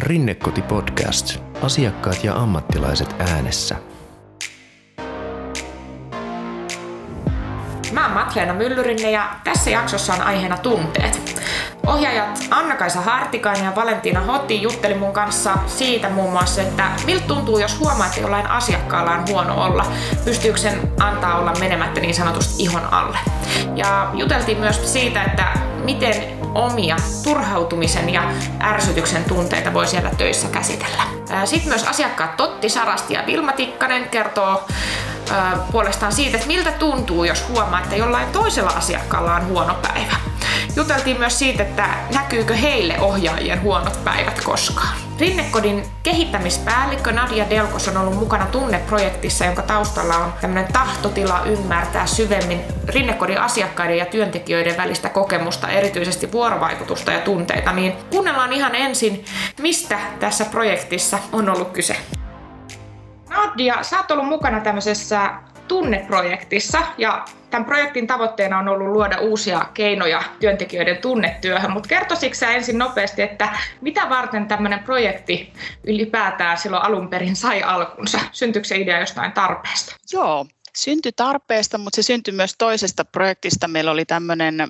Rinnekoti Podcast. Asiakkaat ja ammattilaiset äänessä. Mä oon Matleena Myllyrinne ja tässä jaksossa on aiheena tunteet. Ohjaajat Anna-Kaisa Hartikainen ja Valentina Hotti jutteli mun kanssa siitä muun muassa, että miltä tuntuu, jos huomaa, että jollain asiakkaalla on huono olla. Pystyykö sen antaa olla menemättä niin sanotusti ihon alle. Ja juteltiin myös siitä, että miten omia turhautumisen ja ärsytyksen tunteita voi siellä töissä käsitellä. Sitten myös asiakkaat Totti Sarasti ja Vilma Tikkanen kertoo puolestaan siitä, että miltä tuntuu, jos huomaa, että jollain toisella asiakkaalla on huono päivä. Juteltiin myös siitä, että näkyykö heille ohjaajien huonot päivät koskaan. Rinnekodin kehittämispäällikkö Nadia Delkos on ollut mukana tunneprojektissa, jonka taustalla on tämmöinen tahtotila ymmärtää syvemmin Rinnekodin asiakkaiden ja työntekijöiden välistä kokemusta, erityisesti vuorovaikutusta ja tunteita. Niin kuunnellaan ihan ensin, mistä tässä projektissa on ollut kyse. Nadia, sä oot ollut mukana tämmöisessä tunneprojektissa ja tämän projektin tavoitteena on ollut luoda uusia keinoja työntekijöiden tunnetyöhön, mutta kertoisitko ensin nopeasti, että mitä varten tämmöinen projekti ylipäätään silloin alun perin sai alkunsa? Syntyykö se idea jostain tarpeesta? Joo, syntyi tarpeesta, mutta se syntyi myös toisesta projektista. Meillä oli tämmöinen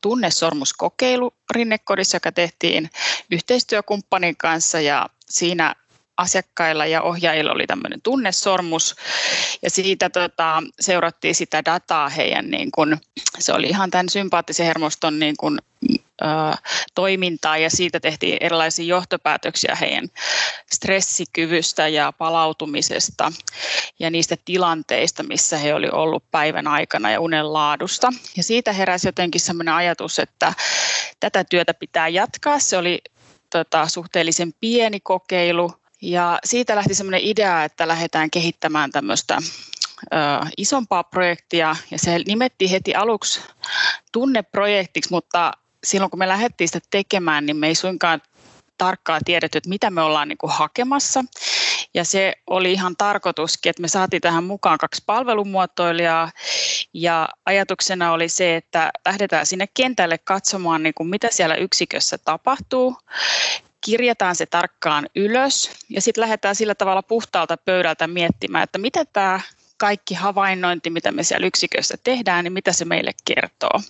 tunnesormuskokeilu Rinnekodissa, joka tehtiin yhteistyökumppanin kanssa ja siinä asiakkailla ja ohjaajilla oli tämmöinen tunnesormus ja siitä tota, seurattiin sitä dataa heidän, niin kun, se oli ihan tämän sympaattisen hermoston niin kun, ö, toimintaa ja siitä tehtiin erilaisia johtopäätöksiä heidän stressikyvystä ja palautumisesta ja niistä tilanteista, missä he oli ollut päivän aikana ja unen laadusta. Ja siitä heräsi jotenkin sellainen ajatus, että tätä työtä pitää jatkaa. Se oli tota, suhteellisen pieni kokeilu, ja siitä lähti semmoinen idea, että lähdetään kehittämään tämmöistä ö, isompaa projektia. Ja se nimettiin heti aluksi tunneprojektiksi, mutta silloin kun me lähdettiin sitä tekemään, niin me ei suinkaan tarkkaan tiedetty, että mitä me ollaan niin kuin hakemassa. Ja se oli ihan tarkoituskin, että me saatiin tähän mukaan kaksi palvelumuotoilijaa. Ja ajatuksena oli se, että lähdetään sinne kentälle katsomaan, niin kuin mitä siellä yksikössä tapahtuu kirjataan se tarkkaan ylös ja sitten lähdetään sillä tavalla puhtaalta pöydältä miettimään, että mitä tämä kaikki havainnointi, mitä me siellä yksikössä tehdään, niin mitä se meille kertoo.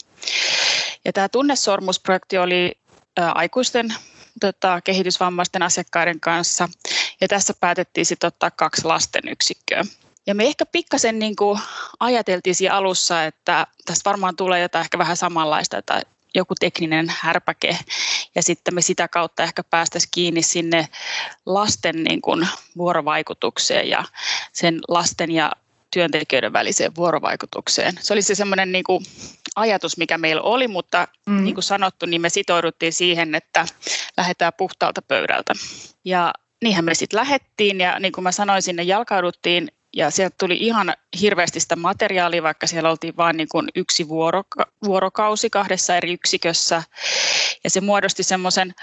Ja tämä tunnesormusprojekti oli aikuisten tota, kehitysvammaisten asiakkaiden kanssa ja tässä päätettiin sitten ottaa kaksi lasten yksikköä. Ja me ehkä pikkasen niin kuin ajateltiin siinä alussa, että tästä varmaan tulee jotain ehkä vähän samanlaista, että joku tekninen härpäke ja sitten me sitä kautta ehkä päästäisiin kiinni sinne lasten niin kuin vuorovaikutukseen ja sen lasten ja työntekijöiden väliseen vuorovaikutukseen. Se oli se semmoinen niin kuin ajatus, mikä meillä oli, mutta mm. niin kuin sanottu, niin me sitouduttiin siihen, että lähdetään puhtaalta pöydältä. Ja niinhän me sitten lähettiin ja niin kuin mä sanoin, sinne jalkauduttiin ja sieltä tuli ihan hirveästi sitä materiaalia, vaikka siellä oltiin vain niin kuin yksi vuoroka- vuorokausi kahdessa eri yksikössä. Ja se muodosti semmoisen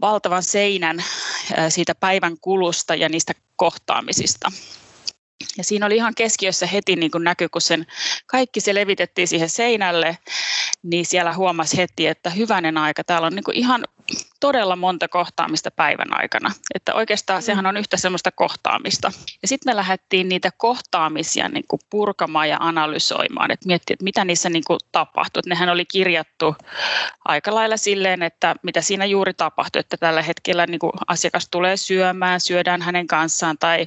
valtavan seinän siitä päivän kulusta ja niistä kohtaamisista. Ja siinä oli ihan keskiössä heti niin kuin näky, kun sen kaikki se levitettiin siihen seinälle, niin siellä huomasi heti, että hyvänen aika, täällä on niin kuin ihan todella monta kohtaamista päivän aikana. Että oikeastaan sehän on yhtä semmoista kohtaamista. Ja sitten me lähdettiin niitä kohtaamisia niin kuin purkamaan ja analysoimaan, että miettii, että mitä niissä niin kuin tapahtui. Että nehän oli kirjattu aika lailla silleen, että mitä siinä juuri tapahtui, että tällä hetkellä niin kuin asiakas tulee syömään, syödään hänen kanssaan tai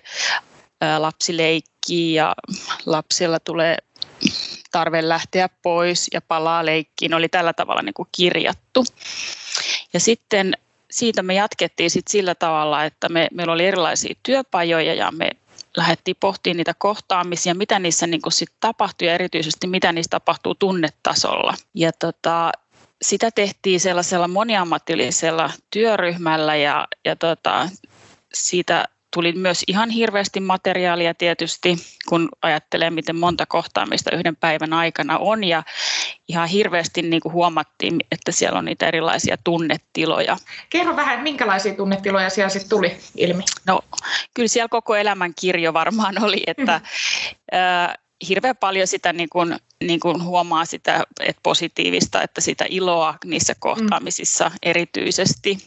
lapsi leikkii ja lapsilla tulee tarve lähteä pois ja palaa leikkiin, oli tällä tavalla niin kuin kirjattu. Ja sitten siitä me jatkettiin sit sillä tavalla, että me, meillä oli erilaisia työpajoja ja me lähdettiin pohtimaan niitä kohtaamisia, mitä niissä niin kuin sit tapahtui ja erityisesti mitä niissä tapahtuu tunnetasolla. Ja tota, sitä tehtiin sellaisella moniammatillisella työryhmällä ja, ja tota, siitä tuli myös ihan hirveästi materiaalia tietysti, kun ajattelee, miten monta kohtaamista yhden päivän aikana on. Ja ihan hirveästi niin kuin huomattiin, että siellä on niitä erilaisia tunnetiloja. Kerro vähän, minkälaisia tunnetiloja siellä sitten tuli ilmi? No, kyllä siellä koko elämän kirjo varmaan oli, että äh, hirveän paljon sitä niin kuin, niin kuin huomaa sitä että positiivista, että sitä iloa niissä kohtaamisissa mm. erityisesti.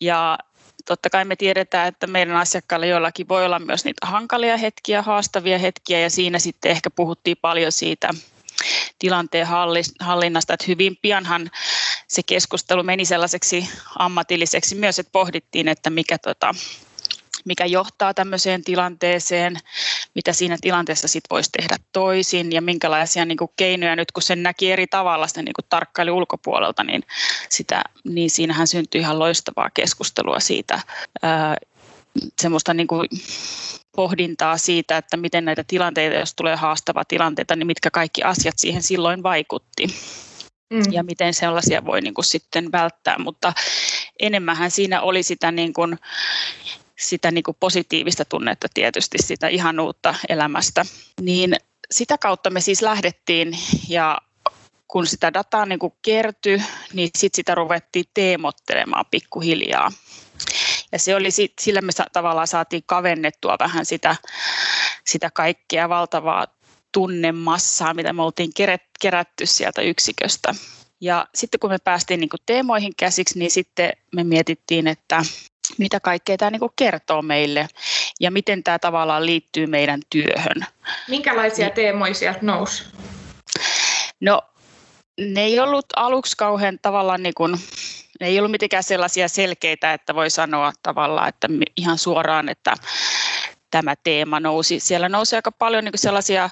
Ja totta kai me tiedetään, että meidän asiakkailla joillakin voi olla myös niitä hankalia hetkiä, haastavia hetkiä ja siinä sitten ehkä puhuttiin paljon siitä tilanteen hallinnasta, että hyvin pianhan se keskustelu meni sellaiseksi ammatilliseksi myös, että pohdittiin, että mikä tota, mikä johtaa tämmöiseen tilanteeseen, mitä siinä tilanteessa sit voisi tehdä toisin ja minkälaisia niin kuin keinoja nyt, kun sen näki eri tavalla sitä niin kuin tarkkaili ulkopuolelta, niin, sitä, niin siinähän syntyi ihan loistavaa keskustelua siitä, ää, semmoista niin kuin pohdintaa siitä, että miten näitä tilanteita, jos tulee haastava tilanteita, niin mitkä kaikki asiat siihen silloin vaikutti. Mm. ja miten sellaisia voi niin kuin sitten välttää, mutta enemmänhän siinä oli sitä niin kuin sitä niin kuin positiivista tunnetta tietysti, sitä ihanuutta elämästä. Niin sitä kautta me siis lähdettiin ja kun sitä dataa niin kuin kertyi, niin sitten sitä ruvettiin teemottelemaan pikkuhiljaa. Ja se oli sit, sillä me tavallaan saatiin kavennettua vähän sitä, sitä kaikkea valtavaa tunnemassaa, mitä me oltiin kerätty sieltä yksiköstä. Ja sitten kun me päästiin niin kuin teemoihin käsiksi, niin sitten me mietittiin, että mitä kaikkea tämä niin kertoo meille ja miten tämä tavallaan liittyy meidän työhön. Minkälaisia niin, teemoja sieltä nousi? No ne ei ollut aluksi kauhean tavallaan niin kuin, ne ei ollut mitenkään sellaisia selkeitä, että voi sanoa tavallaan, että ihan suoraan, että tämä teema nousi. Siellä nousi aika paljon niin sellaisia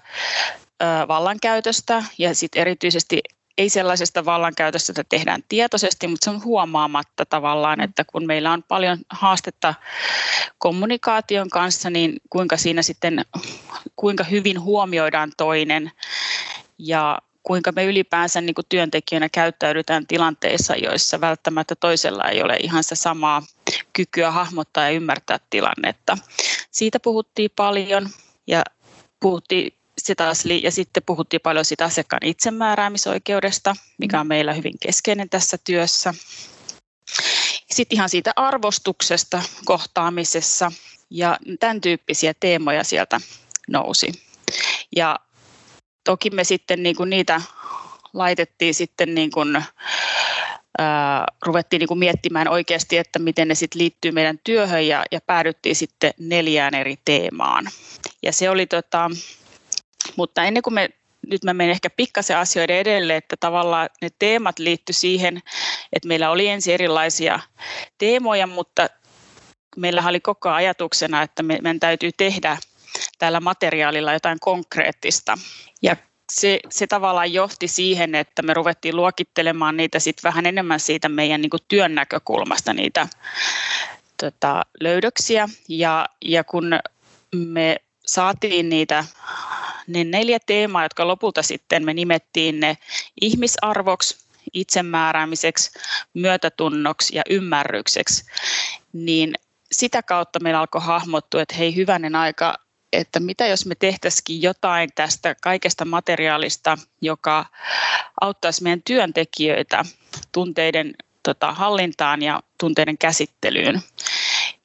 vallankäytöstä ja sitten erityisesti ei sellaisesta vallankäytöstä, että tehdään tietoisesti, mutta se on huomaamatta tavallaan, mm. että kun meillä on paljon haastetta kommunikaation kanssa, niin kuinka siinä sitten, kuinka hyvin huomioidaan toinen ja kuinka me ylipäänsä niin kuin työntekijöinä käyttäydytään tilanteissa, joissa välttämättä toisella ei ole ihan se samaa kykyä hahmottaa ja ymmärtää tilannetta. Siitä puhuttiin paljon ja puhuttiin se taas, ja sitten puhuttiin paljon siitä asiakkaan itsemääräämisoikeudesta, mikä on meillä hyvin keskeinen tässä työssä. Sitten ihan siitä arvostuksesta kohtaamisessa ja tämän tyyppisiä teemoja sieltä nousi. Ja toki me sitten niin kuin niitä laitettiin sitten niin kuin, ää, ruvettiin niin kuin miettimään oikeasti, että miten ne sitten liittyy meidän työhön ja, ja päädyttiin sitten neljään eri teemaan. Ja se oli tota, mutta ennen kuin me nyt mä menen ehkä pikkasen asioiden edelle, että tavallaan ne teemat liittyy siihen, että meillä oli ensin erilaisia teemoja, mutta meillä oli koko ajatuksena, että meidän täytyy tehdä tällä materiaalilla jotain konkreettista. Ja se, se tavallaan johti siihen, että me ruvettiin luokittelemaan niitä sit vähän enemmän siitä meidän niin työn näkökulmasta, niitä tota, löydöksiä. Ja, ja kun me saatiin niitä ne neljä teemaa, jotka lopulta sitten me nimettiin ne ihmisarvoksi, itsemääräämiseksi, myötätunnoksi ja ymmärrykseksi, niin sitä kautta meillä alkoi hahmottua, että hei hyvänen aika, että mitä jos me tehtäisikin jotain tästä kaikesta materiaalista, joka auttaisi meidän työntekijöitä tunteiden tota, hallintaan ja tunteiden käsittelyyn.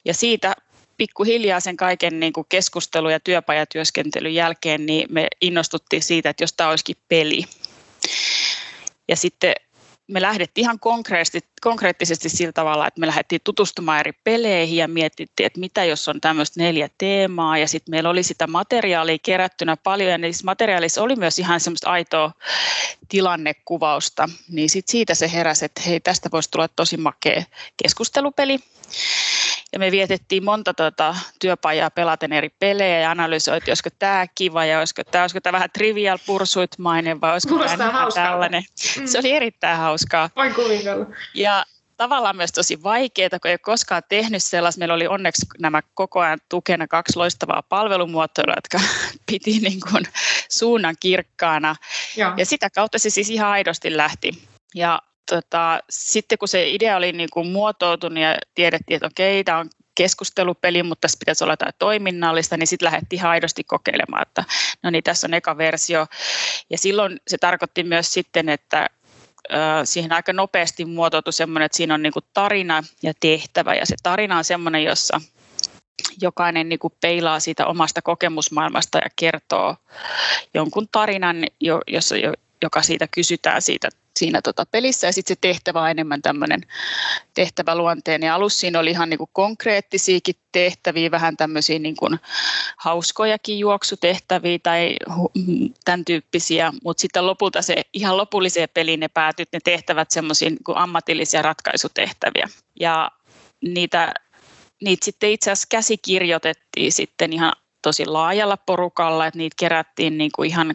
Ja siitä pikkuhiljaa sen kaiken niin kuin keskustelun ja työpajatyöskentelyn jälkeen niin me innostuttiin siitä, että jos tämä olisikin peli. Ja sitten me lähdettiin ihan konkreettisesti, konkreettisesti sillä tavalla, että me lähdettiin tutustumaan eri peleihin ja mietittiin, että mitä jos on tämmöistä neljä teemaa. Ja sitten meillä oli sitä materiaalia kerättynä paljon ja niissä materiaalissa oli myös ihan semmoista aitoa tilannekuvausta, niin sitten siitä se heräsi, että hei tästä voisi tulla tosi makea keskustelupeli ja me vietettiin monta tota, työpajaa pelaten eri pelejä ja analysoitiin, olisiko tämä kiva ja olisiko tämä, olisiko tämä vähän trivial pursuit-mainen vai olisiko tämä tällainen. Mm. Se oli erittäin hauskaa. Voin kuvitella. Ja tavallaan myös tosi vaikeaa, kun ei ole koskaan tehnyt sellaista. Meillä oli onneksi nämä koko ajan tukena kaksi loistavaa palvelumuotoilua, jotka piti niin kuin suunnan kirkkaana. Ja. ja sitä kautta se siis ihan aidosti lähti. Ja tota, sitten kun se idea oli niin kuin muotoutunut ja tiedettiin, että okei, tämä on keskustelupeli, mutta tässä pitäisi olla jotain toiminnallista, niin sitten lähdettiin ihan aidosti kokeilemaan, että no niin, tässä on eka versio. Ja silloin se tarkoitti myös sitten, että siihen aika nopeasti muotoutui semmoinen, että siinä on niin kuin tarina ja tehtävä, ja se tarina on semmoinen, jossa jokainen niin kuin peilaa siitä omasta kokemusmaailmasta ja kertoo jonkun tarinan, jossa joka siitä kysytään siitä, siinä tota pelissä ja sitten se tehtävä on enemmän tämmöinen tehtäväluonteinen. Ja alussa siinä oli ihan niinku konkreettisiakin tehtäviä, vähän tämmöisiä niinku hauskojakin juoksutehtäviä tai tämän tyyppisiä, mutta sitten lopulta se ihan lopulliseen peliin ne päätyt ne tehtävät semmoisiin niinku ammatillisia ratkaisutehtäviä. Ja niitä, niitä sitten itse asiassa käsikirjoitettiin sitten ihan tosi laajalla porukalla, että niitä kerättiin niin kuin ihan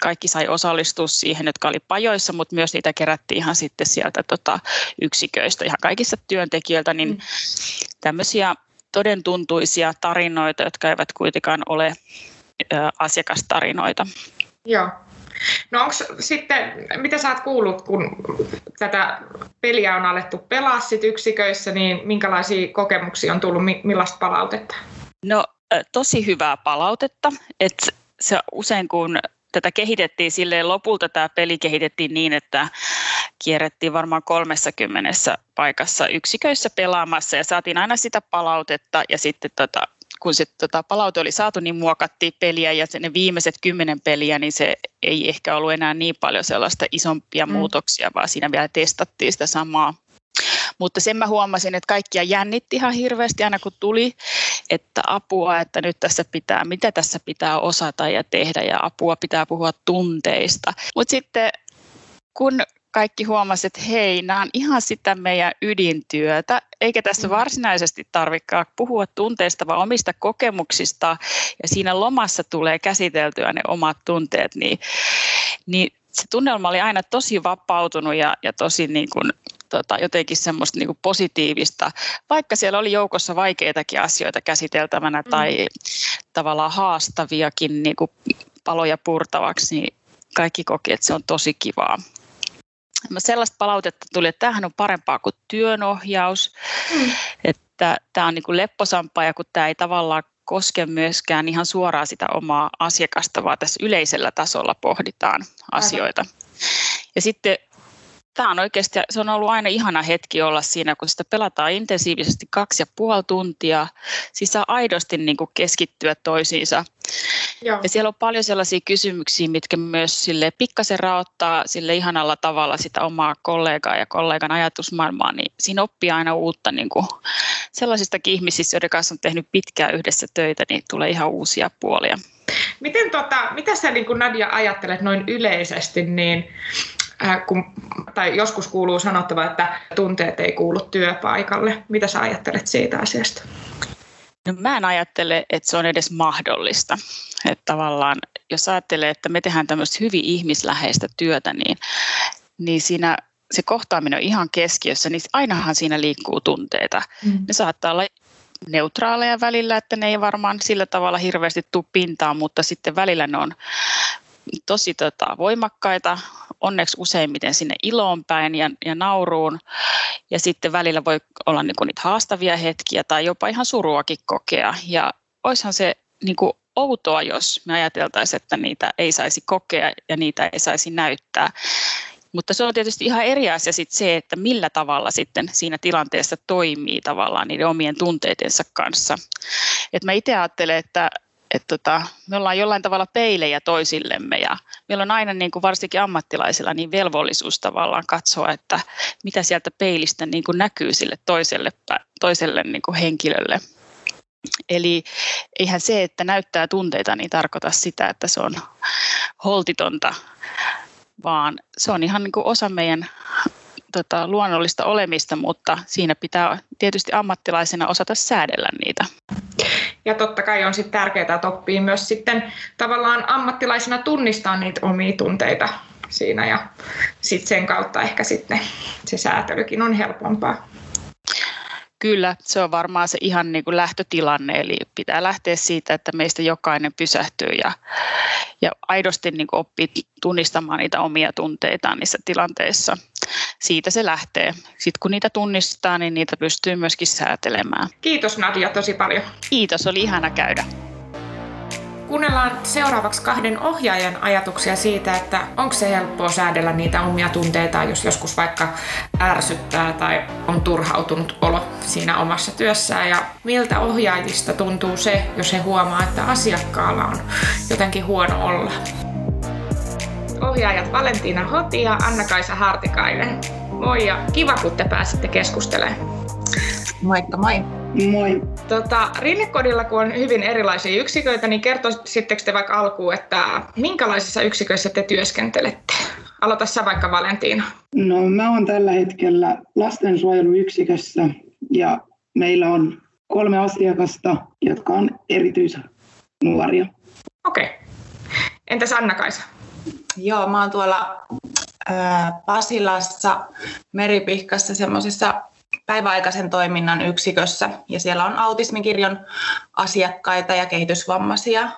kaikki sai osallistua siihen, jotka oli pajoissa, mutta myös niitä kerättiin ihan sitten sieltä tota, yksiköistä, ihan kaikissa työntekijöiltä, niin mm. tämmöisiä todentuntuisia tarinoita, jotka eivät kuitenkaan ole ö, asiakastarinoita. Joo. No onko sitten, mitä sä oot kuullut, kun tätä peliä on alettu pelaa sit yksiköissä, niin minkälaisia kokemuksia on tullut, millaista palautetta? No tosi hyvää palautetta, että se usein kun tätä kehitettiin silleen lopulta tämä peli kehitettiin niin, että kierrettiin varmaan 30 paikassa yksiköissä pelaamassa ja saatiin aina sitä palautetta ja sitten tota, kun se tota, palaute oli saatu, niin muokattiin peliä ja ne viimeiset kymmenen peliä, niin se ei ehkä ollut enää niin paljon sellaista isompia mm. muutoksia, vaan siinä vielä testattiin sitä samaa. Mutta sen mä huomasin, että kaikkia jännitti ihan hirveästi aina kun tuli, että apua, että nyt tässä pitää, mitä tässä pitää osata ja tehdä ja apua pitää puhua tunteista. Mutta sitten kun kaikki huomasivat, että hei, nämä on ihan sitä meidän ydintyötä, eikä tässä mm. varsinaisesti tarvitse puhua tunteista, vaan omista kokemuksista, ja siinä lomassa tulee käsiteltyä ne omat tunteet, niin, niin se tunnelma oli aina tosi vapautunut ja, ja tosi niin kuin tota, jotenkin semmoista niin kuin positiivista, vaikka siellä oli joukossa vaikeitakin asioita käsiteltävänä mm. tai tavallaan haastaviakin niin kuin paloja purtavaksi, niin kaikki koki, että se on tosi kivaa. Sellaista palautetta tuli, että tämähän on parempaa kuin työnohjaus, mm. että tämä on niin kuin lepposampaa ja kun tämä ei tavallaan koske myöskään ihan suoraan sitä omaa asiakasta, vaan tässä yleisellä tasolla pohditaan asioita. Ja sitten tämä on oikeasti, se on ollut aina ihana hetki olla siinä, kun sitä pelataan intensiivisesti kaksi ja puoli tuntia. Siis saa aidosti niin kuin keskittyä toisiinsa. Joo. Ja siellä on paljon sellaisia kysymyksiä, mitkä myös sille pikkasen raottaa sille ihanalla tavalla sitä omaa kollegaa ja kollegan ajatusmaailmaa, niin siinä oppii aina uutta niin kuin sellaisista ihmisistä, joiden kanssa on tehnyt pitkään yhdessä töitä, niin tulee ihan uusia puolia. Miten tota, mitä sä niin kuin Nadia ajattelet noin yleisesti, niin äh, kun, tai joskus kuuluu sanottava, että tunteet ei kuulu työpaikalle. Mitä sä ajattelet siitä asiasta? No, mä en ajattele, että se on edes mahdollista. Että tavallaan, jos ajattelee, että me tehdään tämmöistä hyvin ihmisläheistä työtä, niin, niin siinä se kohtaaminen on ihan keskiössä, niin ainahan siinä liikkuu tunteita. Mm. Ne saattaa olla neutraaleja välillä, että ne ei varmaan sillä tavalla hirveästi tule pintaan, mutta sitten välillä ne on tosi tota, voimakkaita, onneksi useimmiten sinne iloon päin ja, ja nauruun. Ja sitten välillä voi olla niin kuin niitä haastavia hetkiä tai jopa ihan suruakin kokea. Ja olisihan se niin kuin outoa, jos me ajateltaisiin, että niitä ei saisi kokea ja niitä ei saisi näyttää. Mutta se on tietysti ihan eri asia sit se, että millä tavalla sitten siinä tilanteessa toimii tavallaan niiden omien tunteidensa kanssa. Et mä itse ajattelen, että et tota, me ollaan jollain tavalla peilejä toisillemme ja meillä on aina niin kuin varsinkin ammattilaisilla niin velvollisuus tavallaan katsoa, että mitä sieltä peilistä niin kuin näkyy sille toiselle, toiselle niin kuin henkilölle. Eli eihän se, että näyttää tunteita, niin tarkoita sitä, että se on holtitonta, vaan se on ihan niin kuin osa meidän tota, luonnollista olemista, mutta siinä pitää tietysti ammattilaisena osata säädellä niitä. Ja totta kai on sitten tärkeää, että oppii myös sitten tavallaan ammattilaisena tunnistaa niitä omia tunteita siinä ja sitten sen kautta ehkä sitten se säätelykin on helpompaa. Kyllä, se on varmaan se ihan niin kuin lähtötilanne, eli pitää lähteä siitä, että meistä jokainen pysähtyy ja, ja aidosti niin kuin oppii tunnistamaan niitä omia tunteitaan niissä tilanteissa. Siitä se lähtee. Sitten kun niitä tunnistaa, niin niitä pystyy myöskin säätelemään. Kiitos Nadia tosi paljon. Kiitos, oli ihana käydä. Kuunnellaan seuraavaksi kahden ohjaajan ajatuksia siitä, että onko se helppoa säädellä niitä omia tunteita, jos joskus vaikka ärsyttää tai on turhautunut olo siinä omassa työssään ja miltä ohjaajista tuntuu se, jos he huomaa, että asiakkaalla on jotenkin huono olla. Ohjaajat Valentina Hoti ja Anna-Kaisa Hartikainen. Moi ja kiva, kun te pääsitte keskustelemaan. Moikka moi. Moi. Tota, Rinnekodilla, kun on hyvin erilaisia yksiköitä, niin kertoisitteko te vaikka alkuun, että minkälaisissa yksiköissä te työskentelette? Aloita sä vaikka Valentiina. No mä oon tällä hetkellä lastensuojeluyksikössä ja meillä on kolme asiakasta, jotka on erityisnuoria. Okei. Okay. Entäs Anna-Kaisa? Joo, mä oon tuolla Pasilassa Meripihkassa semmoisessa päiväaikaisen toiminnan yksikössä. Ja siellä on autismikirjon asiakkaita ja kehitysvammaisia,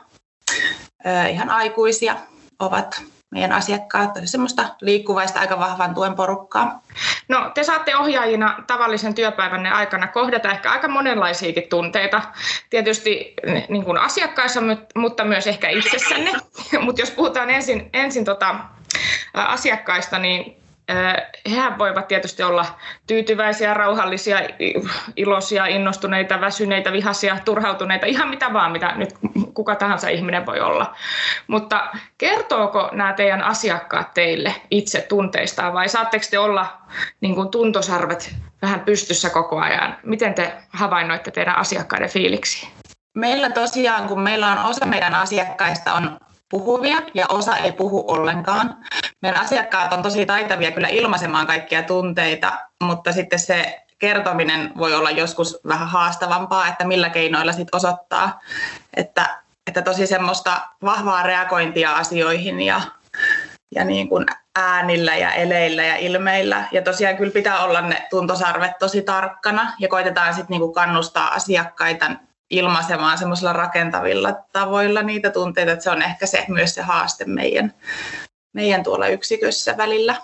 ihan aikuisia ovat meidän asiakkaat, semmoista liikkuvaista aika vahvan tuen porukkaa. No, te saatte ohjaajina tavallisen työpäivänne aikana kohdata ehkä aika monenlaisiakin tunteita. Tietysti niin kuin asiakkaissa, mutta myös ehkä itsessänne. mutta jos puhutaan ensin, ensin tota, asiakkaista, niin hehän voivat tietysti olla tyytyväisiä, rauhallisia, iloisia, innostuneita, väsyneitä, vihaisia, turhautuneita, ihan mitä vaan, mitä nyt kuka tahansa ihminen voi olla. Mutta kertooko nämä teidän asiakkaat teille itse tunteistaan vai saatteko te olla niin kuin tuntosarvet vähän pystyssä koko ajan? Miten te havainnoitte teidän asiakkaiden fiiliksi? Meillä tosiaan, kun meillä on osa meidän asiakkaista on puhuvia ja osa ei puhu ollenkaan. Meidän asiakkaat on tosi taitavia kyllä ilmaisemaan kaikkia tunteita, mutta sitten se kertominen voi olla joskus vähän haastavampaa, että millä keinoilla sitten osoittaa, että, että tosi semmoista vahvaa reagointia asioihin ja, ja niin kuin äänillä ja eleillä ja ilmeillä. Ja tosiaan kyllä pitää olla ne tuntosarvet tosi tarkkana ja koitetaan sitten niin kuin kannustaa asiakkaita ilmaisemaan semmoisilla rakentavilla tavoilla niitä tunteita, että se on ehkä se myös se haaste meidän, meidän tuolla yksikössä välillä.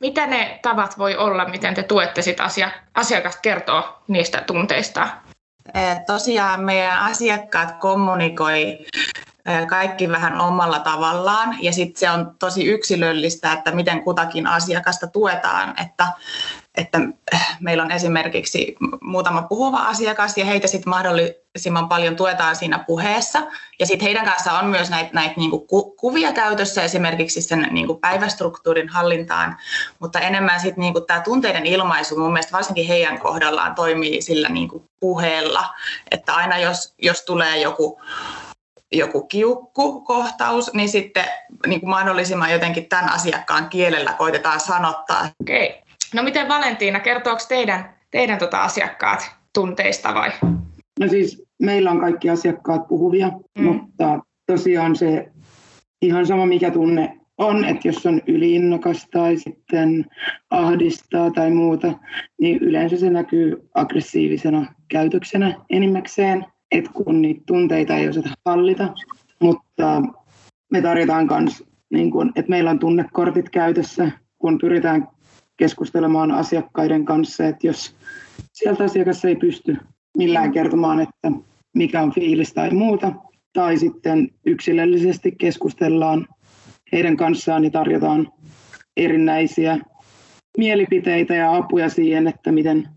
Mitä ne tavat voi olla, miten te tuette sitä asia, asiakasta kertoo niistä tunteista? Tosiaan meidän asiakkaat kommunikoi kaikki vähän omalla tavallaan ja sitten se on tosi yksilöllistä, että miten kutakin asiakasta tuetaan, että että äh, meillä on esimerkiksi muutama puhuva asiakas ja heitä sitten mahdollisimman paljon tuetaan siinä puheessa. Ja sitten heidän kanssa on myös näitä, näitä niinku ku, kuvia käytössä esimerkiksi sen niinku päivästruktuurin hallintaan, mutta enemmän sitten niinku tämä tunteiden ilmaisu mun mielestä varsinkin heidän kohdallaan toimii sillä niinku puheella, että aina jos, jos tulee joku joku kiukkukohtaus, niin sitten niin kuin mahdollisimman jotenkin tämän asiakkaan kielellä koitetaan sanottaa. Okay. No miten Valentiina, kertooko teidän, teidän tota asiakkaat tunteista vai? No siis meillä on kaikki asiakkaat puhuvia, mm. mutta tosiaan se ihan sama mikä tunne on, että jos on yliinnokas tai sitten ahdistaa tai muuta, niin yleensä se näkyy aggressiivisena käytöksenä enimmäkseen, että kun niitä tunteita ei osata hallita, mutta me tarjotaan myös, niin kun, että meillä on tunnekortit käytössä, kun pyritään keskustelemaan asiakkaiden kanssa, että jos sieltä asiakas ei pysty millään kertomaan, että mikä on fiilis tai muuta, tai sitten yksilöllisesti keskustellaan heidän kanssaan ja tarjotaan erinäisiä mielipiteitä ja apuja siihen, että miten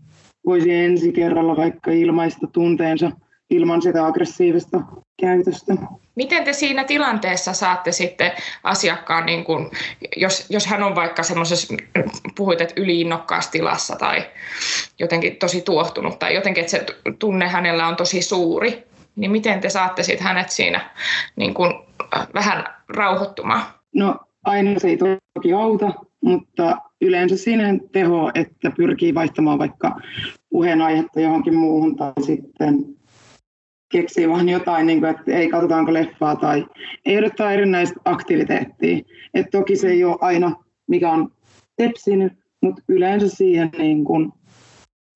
voisi ensi kerralla vaikka ilmaista tunteensa ilman sitä aggressiivista käytöstä. Miten te siinä tilanteessa saatte sitten asiakkaan, niin kun, jos, jos hän on vaikka semmoisessa, puhuit, että yliinnokkaassa tilassa tai jotenkin tosi tuohtunut tai jotenkin, että se tunne hänellä on tosi suuri, niin miten te saatte sitten hänet siinä niin kun, äh, vähän rauhoittumaan? No aina se ei toki auta, mutta yleensä siinä teho, että pyrkii vaihtamaan vaikka puheenaihetta johonkin muuhun tai sitten keksii vaan jotain, niin kuin, että ei katsotaanko leffaa tai ehdottaa erinäistä aktiviteettia. Et toki se ei ole aina, mikä on tepsinyt, mutta yleensä siihen, niin kuin,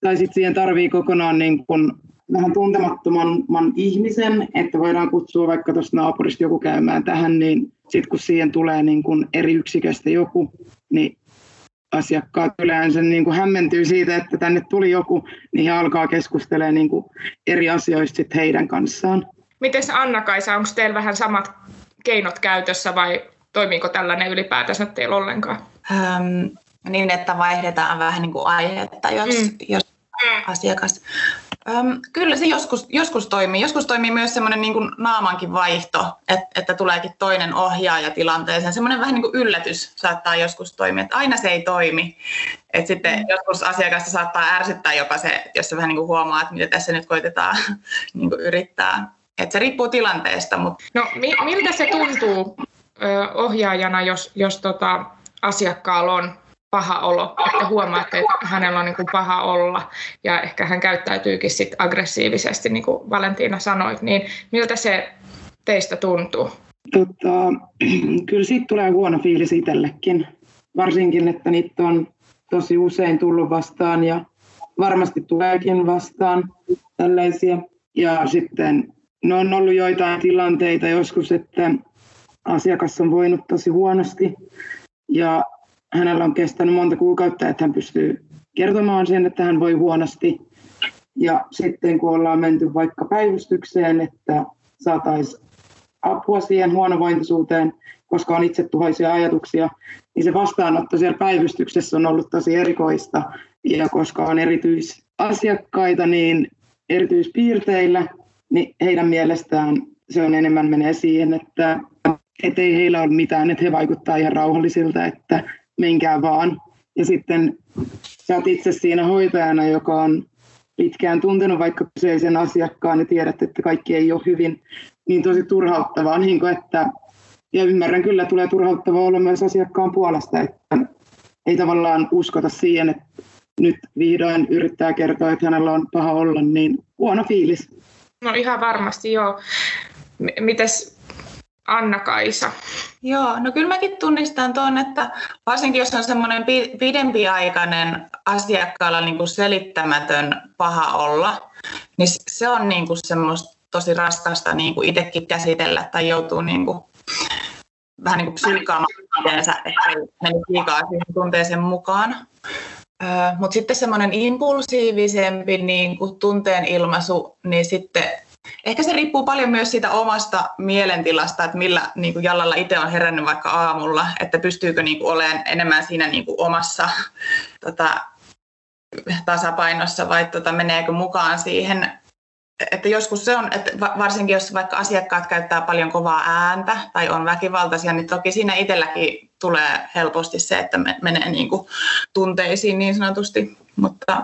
tai sitten siihen tarvii kokonaan niin kuin, vähän tuntemattoman ihmisen, että voidaan kutsua vaikka tuosta naapurista joku käymään tähän, niin sitten kun siihen tulee niin kuin eri yksiköstä joku, niin asiakkaat yleensä niin kuin hämmentyy siitä, että tänne tuli joku, niin he alkaa keskustelemaan niin kuin eri asioista sit heidän kanssaan. Miten Anna-Kaisa, onko teillä vähän samat keinot käytössä vai toimiiko tällainen ylipäätänsä teillä ollenkaan? Ähm, niin, että vaihdetaan vähän niin kuin aihetta, jos, mm. jos asiakas Öm, kyllä se joskus, joskus toimii. Joskus toimii myös semmoinen niin kuin naamankin vaihto, että, että tuleekin toinen ohjaaja tilanteeseen. Semmoinen vähän niin kuin yllätys saattaa joskus toimia, että aina se ei toimi. Et sitten mm. joskus asiakasta saattaa ärsyttää jopa se, jos se vähän niin kuin huomaa, että mitä tässä nyt koitetaan niin kuin yrittää. Et se riippuu tilanteesta. Mutta... No mi- miltä se tuntuu ö, ohjaajana, jos, jos tota, asiakkaalla on paha olo, että huomaatte, että hänellä on niin kuin paha olla ja ehkä hän käyttäytyykin sit aggressiivisesti, niin kuin Valentina sanoi, niin miltä se teistä tuntuu? Tota, kyllä siitä tulee huono fiilis itsellekin, varsinkin, että niitä on tosi usein tullut vastaan ja varmasti tuleekin vastaan tällaisia. Ja sitten no on ollut joitain tilanteita joskus, että asiakas on voinut tosi huonosti ja hänellä on kestänyt monta kuukautta, että hän pystyy kertomaan sen, että hän voi huonosti. Ja sitten kun ollaan menty vaikka päivystykseen, että saataisiin apua siihen huonovointisuuteen, koska on itse tuhoisia ajatuksia, niin se vastaanotto siellä päivystyksessä on ollut tosi erikoista. Ja koska on erityisasiakkaita, niin erityispiirteillä, niin heidän mielestään se on enemmän menee siihen, että, että ei heillä ole mitään, että he vaikuttaa ihan rauhallisilta, että menkää vaan. Ja sitten sä oot itse siinä hoitajana, joka on pitkään tuntenut vaikka kyseisen asiakkaan ja tiedät, että kaikki ei ole hyvin, niin tosi turhauttavaa. Niin kuin että, ja ymmärrän kyllä, tulee turhauttavaa olla myös asiakkaan puolesta, että ei tavallaan uskota siihen, että nyt vihdoin yrittää kertoa, että hänellä on paha olla, niin huono fiilis. No ihan varmasti joo. M- mites Anna-Kaisa? Joo, no kyllä mäkin tunnistan tuon, että varsinkin jos on semmoinen pidempiaikainen asiakkaalla niin kuin selittämätön paha olla, niin se on niin kuin semmoista tosi raskasta niin kuin itsekin käsitellä tai joutuu niin kuin vähän niin kuin psyykkaamaan itseensä, että meni liikaa siihen tunteeseen mukaan. Mutta sitten semmoinen impulsiivisempi niin kuin tunteen ilmaisu, niin sitten Ehkä se riippuu paljon myös siitä omasta mielentilasta, että millä niin kuin jallalla itse on herännyt vaikka aamulla, että pystyykö niin kuin olemaan enemmän siinä niin kuin omassa tota, tasapainossa vai tota, meneekö mukaan siihen. Että joskus se on, että varsinkin jos vaikka asiakkaat käyttää paljon kovaa ääntä tai on väkivaltaisia, niin toki siinä itselläkin tulee helposti se, että menee niin kuin tunteisiin niin sanotusti. Mutta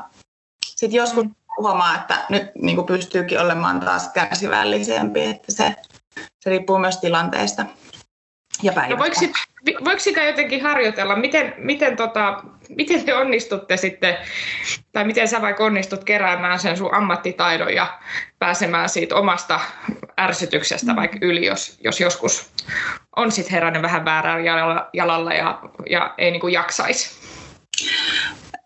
sitten joskus huomaa, että nyt niin kuin pystyykin olemaan taas kärsivällisempi, että se, se riippuu myös tilanteesta ja päivästä. No voiko, sit, voiko sitä jotenkin harjoitella? Miten, miten, tota, miten te onnistutte sitten, tai miten sä vaikka onnistut keräämään sen sun ammattitaidon ja pääsemään siitä omasta ärsytyksestä mm. vaikka yli, jos, jos joskus on sitten herännyt vähän väärään jalalla, jalalla ja, ja ei niin kuin jaksaisi?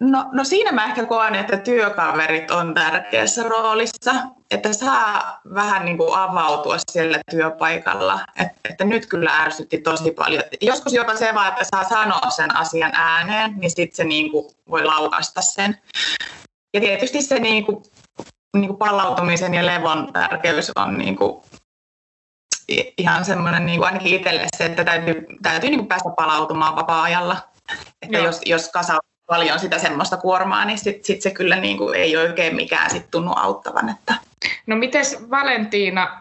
No, no siinä mä ehkä koen, että työkaverit on tärkeässä roolissa, että saa vähän niin kuin avautua siellä työpaikalla. Että, että nyt kyllä ärsytti tosi paljon. Joskus jopa se vaan, että saa sanoa sen asian ääneen, niin sitten se niin kuin voi laukasta sen. Ja tietysti se niin kuin, niin kuin palautumisen ja levon tärkeys on niin kuin ihan semmoinen niin kuin ainakin itselle se, että täytyy, täytyy niin kuin päästä palautumaan vapaa-ajalla. Että jos, jos kasa paljon sitä semmoista kuormaa, niin sitten sit se kyllä niin kuin ei oikein mikään sit tunnu auttavan. Että. No mites Valentiina,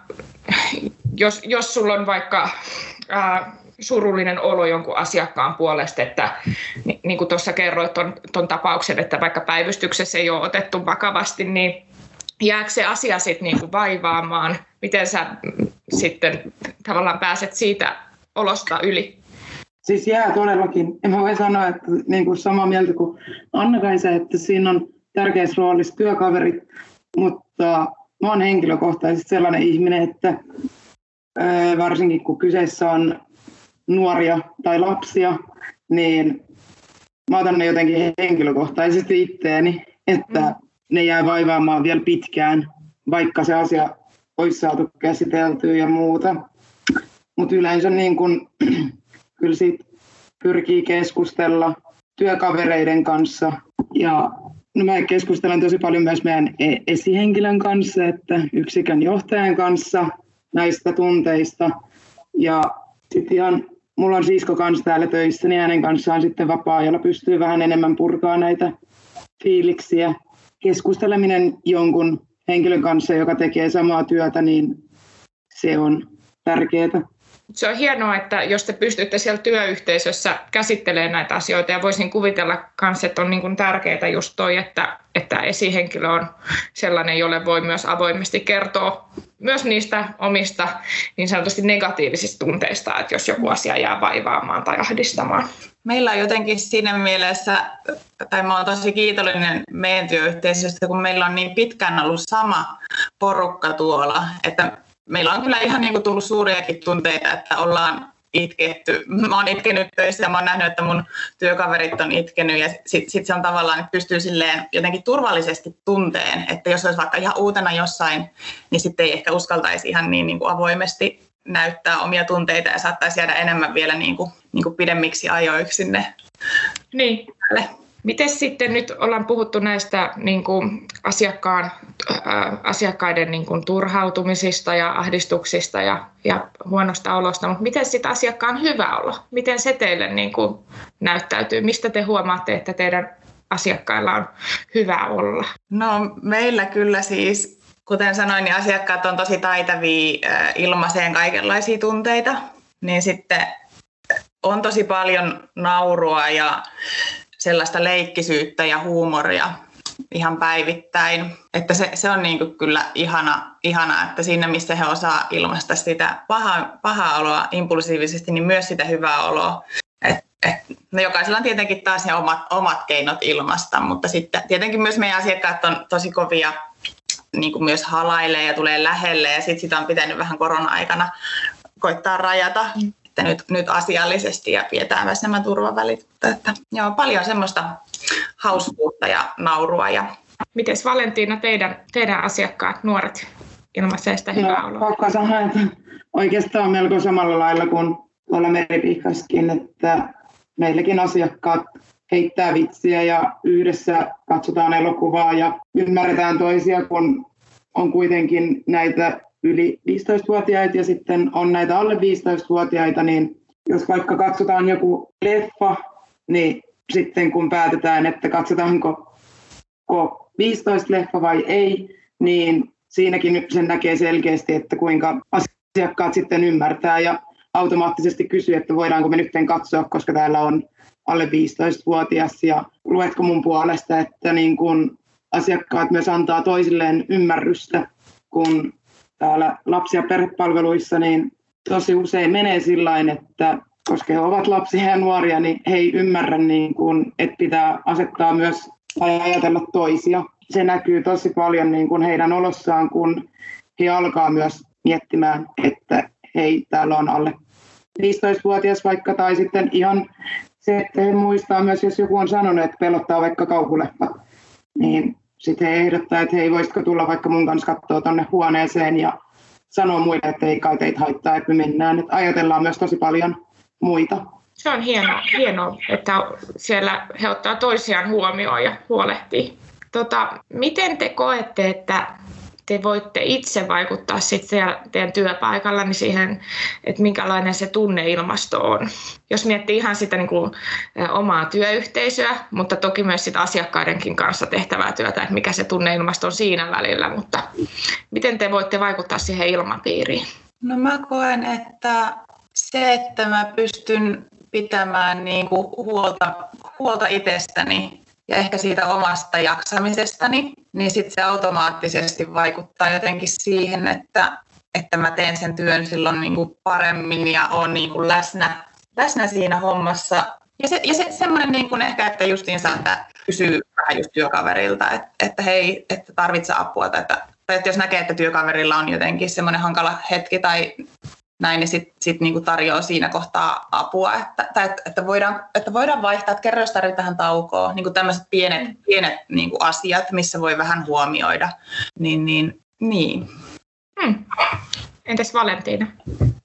jos, jos sulla on vaikka ää, surullinen olo jonkun asiakkaan puolesta, että niin, niin kuin tuossa kerroit tuon tapauksen, että vaikka päivystyksessä ei ole otettu vakavasti, niin jääkö se asia sitten niin kuin vaivaamaan? Miten sä sitten tavallaan pääset siitä olosta yli? Siis jää todellakin. En mä voi sanoa, että niin kuin samaa mieltä kuin Anna-Kaisa, että siinä on tärkeässä roolissa työkaverit, mutta mä oon henkilökohtaisesti sellainen ihminen, että varsinkin kun kyseessä on nuoria tai lapsia, niin mä otan ne jotenkin henkilökohtaisesti itteeni, että mm. ne jää vaivaamaan vielä pitkään, vaikka se asia olisi saatu käsiteltyä ja muuta. Mutta yleensä niin kun, kyllä siitä pyrkii keskustella työkavereiden kanssa ja No mä keskustelen tosi paljon myös meidän e- esihenkilön kanssa, että yksikön johtajan kanssa näistä tunteista. Ja sitten ihan, mulla on sisko kanssa täällä töissä, niin hänen kanssaan sitten vapaa-ajalla pystyy vähän enemmän purkaa näitä fiiliksiä. Keskusteleminen jonkun henkilön kanssa, joka tekee samaa työtä, niin se on tärkeää. Se on hienoa, että jos te pystytte siellä työyhteisössä käsittelemään näitä asioita ja voisin kuvitella myös, että on niin tärkeää just toi, että, että esihenkilö on sellainen, jolle voi myös avoimesti kertoa myös niistä omista niin sanotusti negatiivisista tunteista, että jos joku asia jää vaivaamaan tai ahdistamaan. Meillä on jotenkin siinä mielessä, tai mä olen tosi kiitollinen meidän työyhteisöstä, kun meillä on niin pitkään ollut sama porukka tuolla, että meillä on kyllä ihan niin kuin tullut suuriakin tunteita, että ollaan itketty. Mä oon itkenyt töissä ja mä oon nähnyt, että mun työkaverit on itkenyt ja sitten sit se on tavallaan, että pystyy silleen jotenkin turvallisesti tunteen, että jos olisi vaikka ihan uutena jossain, niin sitten ei ehkä uskaltaisi ihan niin, niin kuin avoimesti näyttää omia tunteita ja saattaisi jäädä enemmän vielä niin kuin, niin kuin pidemmiksi ajoiksi sinne. Niin. Miten sitten nyt ollaan puhuttu näistä niin kuin asiakkaan, ää, asiakkaiden niin kuin turhautumisista ja ahdistuksista ja, ja huonosta olosta, mutta miten sitten asiakkaan hyvä olo? Miten se teille niin kuin näyttäytyy? Mistä te huomaatte, että teidän asiakkailla on hyvä olla? No meillä kyllä siis, kuten sanoin, niin asiakkaat on tosi taitavia ilmaiseen kaikenlaisia tunteita, niin sitten on tosi paljon naurua ja sellaista leikkisyyttä ja huumoria ihan päivittäin. Että se, se on niin kyllä ihana, ihana, että siinä missä he osaa ilmaista sitä pahaa, pahaa oloa impulsiivisesti, niin myös sitä hyvää oloa. Et, et, no jokaisella on tietenkin taas ne omat, omat keinot ilmaista, mutta sitten tietenkin myös meidän asiakkaat on tosi kovia niin kuin myös halailee ja tulee lähelle ja sitten sitä on pitänyt vähän korona-aikana koittaa rajata. Sitten nyt, nyt asiallisesti ja pidetään myös nämä turvavälit. Että, joo, paljon semmoista hauskuutta ja naurua. Ja... Miten Valentiina, teidän, teidän asiakkaat, nuoret, ilmaisee sitä hyvää no, oloa? Pakko sanoa, että oikeastaan melko samalla lailla kuin tuolla Meripiikassakin, että meilläkin asiakkaat heittää vitsiä ja yhdessä katsotaan elokuvaa ja ymmärretään toisia, kun on kuitenkin näitä yli 15-vuotiaita ja sitten on näitä alle 15-vuotiaita, niin jos vaikka katsotaan joku leffa, niin sitten kun päätetään, että katsotaanko 15 leffa vai ei, niin siinäkin sen näkee selkeästi, että kuinka asiakkaat sitten ymmärtää ja automaattisesti kysyy, että voidaanko me nyt katsoa, koska täällä on alle 15-vuotias ja luetko mun puolesta, että niin kun asiakkaat myös antaa toisilleen ymmärrystä, kun täällä lapsi- ja perhepalveluissa, niin tosi usein menee sillä että koska he ovat lapsia ja nuoria, niin he ei ymmärrä, niin kuin, että pitää asettaa myös tai ajatella toisia. Se näkyy tosi paljon niin kuin heidän olossaan, kun he alkaa myös miettimään, että hei, täällä on alle 15-vuotias vaikka, tai sitten ihan se, että he muistaa myös, jos joku on sanonut, että pelottaa vaikka kauhuleffa, niin sitten he ehdottaa, että hei, voisitko tulla vaikka mun kanssa katsoa tuonne huoneeseen ja sanoa muille, että ei kai teitä haittaa, että me mennään. Että ajatellaan myös tosi paljon muita. Se on hienoa, hienoa että siellä he ottaa toisiaan huomioon ja huolehtii. Tota, miten te koette, että te voitte itse vaikuttaa sitten siellä teidän työpaikalla niin siihen, että minkälainen se tunneilmasto on. Jos miettii ihan sitä niin kuin, omaa työyhteisöä, mutta toki myös sitä asiakkaidenkin kanssa tehtävää työtä, että mikä se tunneilmasto on siinä välillä, mutta miten te voitte vaikuttaa siihen ilmapiiriin? No mä koen, että se, että mä pystyn pitämään niin kuin huolta, huolta itsestäni ja ehkä siitä omasta jaksamisestani, niin sitten se automaattisesti vaikuttaa jotenkin siihen, että, että mä teen sen työn silloin niin kuin paremmin ja on niin kuin läsnä, läsnä siinä hommassa. Ja, se, ja se, semmoinen niin kuin ehkä, että justiinsa, että kysyy vähän just työkaverilta, että, että hei, että tarvitsee apua että, tai että jos näkee, että työkaverilla on jotenkin semmoinen hankala hetki tai näin, niin sitten sit niinku tarjoaa siinä kohtaa apua, että, tai että, että, voidaan, että voidaan vaihtaa, että kerro, jos tarvitsee tähän taukoa, niin tämmöiset pienet, pienet niinku asiat, missä voi vähän huomioida, niin, niin, niin. Hmm. Entäs Valentiina?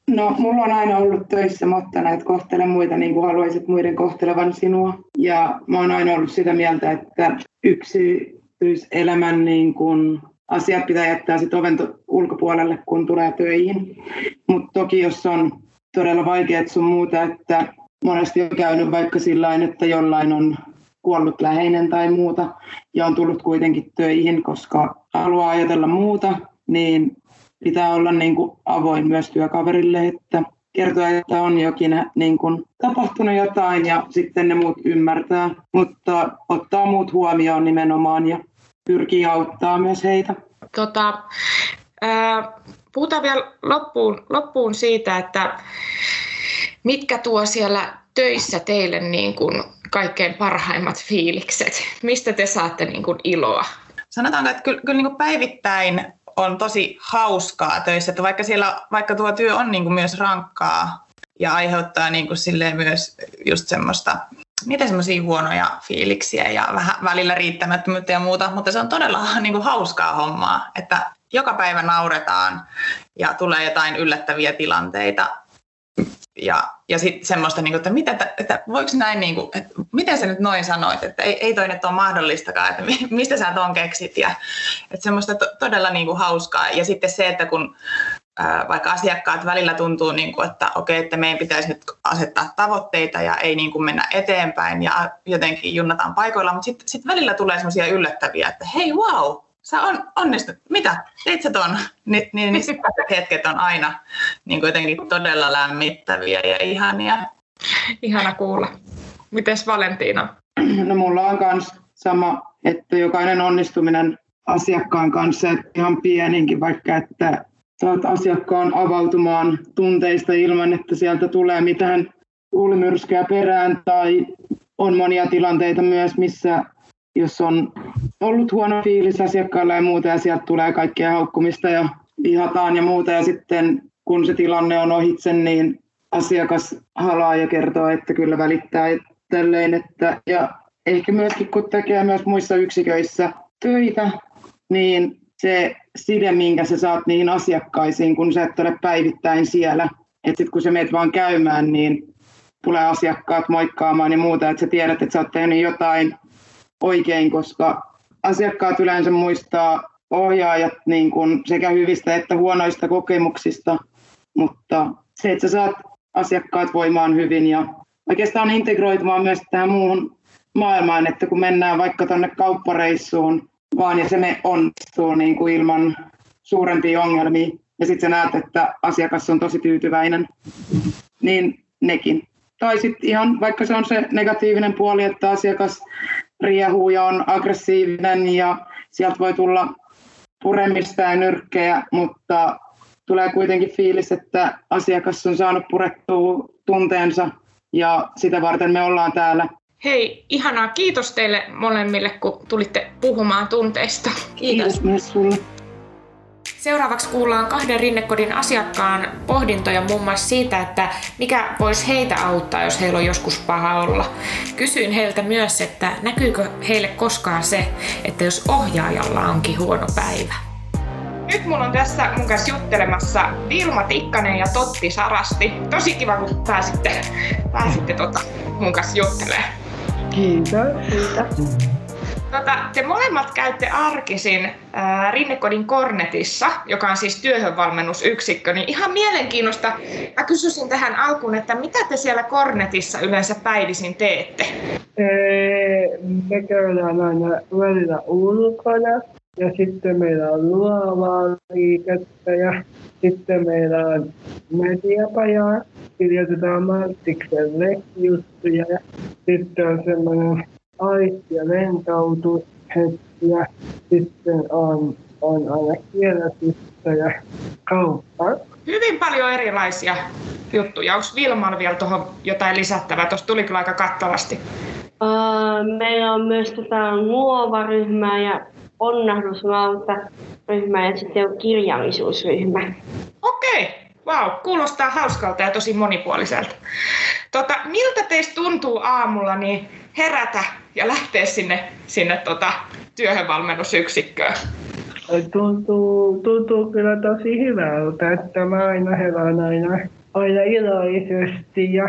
No, mulla on aina ollut töissä mottana, että kohtele muita niin kuin haluaisit muiden kohtelevan sinua. Ja mä oon aina ollut sitä mieltä, että yksityiselämän niin kuin asiat pitää jättää sit oven ulkopuolelle, kun tulee töihin. Mutta toki jos on todella vaikeat sun muuta, että monesti on käynyt vaikka sillä että jollain on kuollut läheinen tai muuta ja on tullut kuitenkin töihin, koska haluaa ajatella muuta, niin pitää olla niin kuin avoin myös työkaverille, että kertoa, että on jokin niin kuin tapahtunut jotain ja sitten ne muut ymmärtää, mutta ottaa muut huomioon nimenomaan ja pyrkii auttaa myös heitä. Tota, ää, puhutaan vielä loppuun, loppuun siitä, että mitkä tuo siellä töissä teille niin kuin kaikkein parhaimmat fiilikset? Mistä te saatte niin kuin iloa? Sanotaanko, että kyllä, kyllä niin kuin päivittäin on tosi hauskaa töissä, että vaikka, siellä, vaikka tuo työ on niin kuin myös rankkaa ja aiheuttaa niin kuin silleen myös just semmoista niitä semmoisia huonoja fiiliksiä ja vähän välillä riittämättömyyttä ja muuta, mutta se on todella niin kuin hauskaa hommaa, että joka päivä nauretaan ja tulee jotain yllättäviä tilanteita ja, ja sitten semmoista, niin kuin, että, mitä, että voiko näin, niin kuin, että miten sä nyt noin sanoit, että ei, ei toi nyt ole mahdollistakaan, että mistä sä ton keksit. Ja, että semmoista to, todella niin kuin, hauskaa. Ja sitten se, että kun vaikka asiakkaat välillä tuntuu, niin kuin, että okei, että meidän pitäisi nyt asettaa tavoitteita ja ei niin kuin, mennä eteenpäin ja jotenkin junnataan paikoilla, mutta sitten sit välillä tulee semmoisia yllättäviä, että hei wow, sä on, onnistut, mitä, teit sä ton? Niin, niin, niin hetket on aina niin kuin jotenkin todella lämmittäviä ja ihania. Ihana kuulla. Mites Valentiina? No mulla on myös sama, että jokainen onnistuminen asiakkaan kanssa, että ihan pieninkin vaikka, että saat asiakkaan avautumaan tunteista ilman, että sieltä tulee mitään tuulimyrskyä perään tai on monia tilanteita myös, missä jos on ollut huono fiilis asiakkaalla ja muuta ja sieltä tulee kaikkea haukkumista ja vihataan ja muuta ja sitten kun se tilanne on ohitse, niin asiakas halaa ja kertoo, että kyllä välittää tälleen. Että, ja ehkä myöskin kun tekee myös muissa yksiköissä töitä, niin se side, minkä sä saat niihin asiakkaisiin, kun sä et ole päivittäin siellä. Että sitten kun sä meet vaan käymään, niin tulee asiakkaat moikkaamaan ja muuta, että sä tiedät, että sä oot tehnyt jotain oikein, koska asiakkaat yleensä muistaa ohjaajat niin kuin sekä hyvistä että huonoista kokemuksista, mutta se, että sä saat asiakkaat voimaan hyvin ja oikeastaan integroitumaan myös tähän muuhun maailmaan, että kun mennään vaikka tuonne kauppareissuun, vaan ja se me onnistuu niin kuin ilman suurempia ongelmia, ja sitten sä näet, että asiakas on tosi tyytyväinen, niin nekin. Tai sitten ihan vaikka se on se negatiivinen puoli, että asiakas riehuu ja on aggressiivinen ja sieltä voi tulla puremista ja nyrkkejä, mutta tulee kuitenkin fiilis, että asiakas on saanut purettua tunteensa ja sitä varten me ollaan täällä. Hei, ihanaa. Kiitos teille molemmille, kun tulitte puhumaan tunteista. Kiitos, Kiitos myös sulle. Seuraavaksi kuullaan kahden rinnekodin asiakkaan pohdintoja muun muassa siitä, että mikä voisi heitä auttaa, jos heillä on joskus paha olla. Kysyin heiltä myös, että näkyykö heille koskaan se, että jos ohjaajalla onkin huono päivä. Nyt mulla on tässä mun kanssa juttelemassa Vilma Tikkanen ja Totti Sarasti. Tosi kiva, kun pääsitte, pääsitte tota mun kanssa juttelemaan. Kiitos. Kiitos. Tota, te molemmat käytte arkisin ää, Rinnekodin Kornetissa, joka on siis työhönvalmennusyksikkö, niin ihan mielenkiinnosta. Mä kysyisin tähän alkuun, että mitä te siellä Kornetissa yleensä päivisin teette? me käydään aina välillä ulkona ja sitten meillä on luovaa liikettä ja sitten meillä on mediapajaa, kirjoitetaan Martiksen lehtijuttuja ja sitten on semmoinen aisti- ja lentoutushetkiä. Sitten on, on aina kierrätystä ja kauppa. Hyvin paljon erilaisia juttuja. Onko Vilman vielä tuohon jotain lisättävää? Tuosta tuli kyllä aika kattavasti. Uh, meillä on myös tota luova-ryhmää ja onnahdusvalta-ryhmä ja sitten on kirjallisuusryhmä. Okei, okay. Wow, kuulostaa hauskalta ja tosi monipuoliselta. Tota, miltä teistä tuntuu aamulla niin herätä ja lähteä sinne, sinne tota, työhönvalmennusyksikköön? Tuntuu, tuntuu kyllä tosi hyvältä, että mä aina herään aina, aina iloisesti ja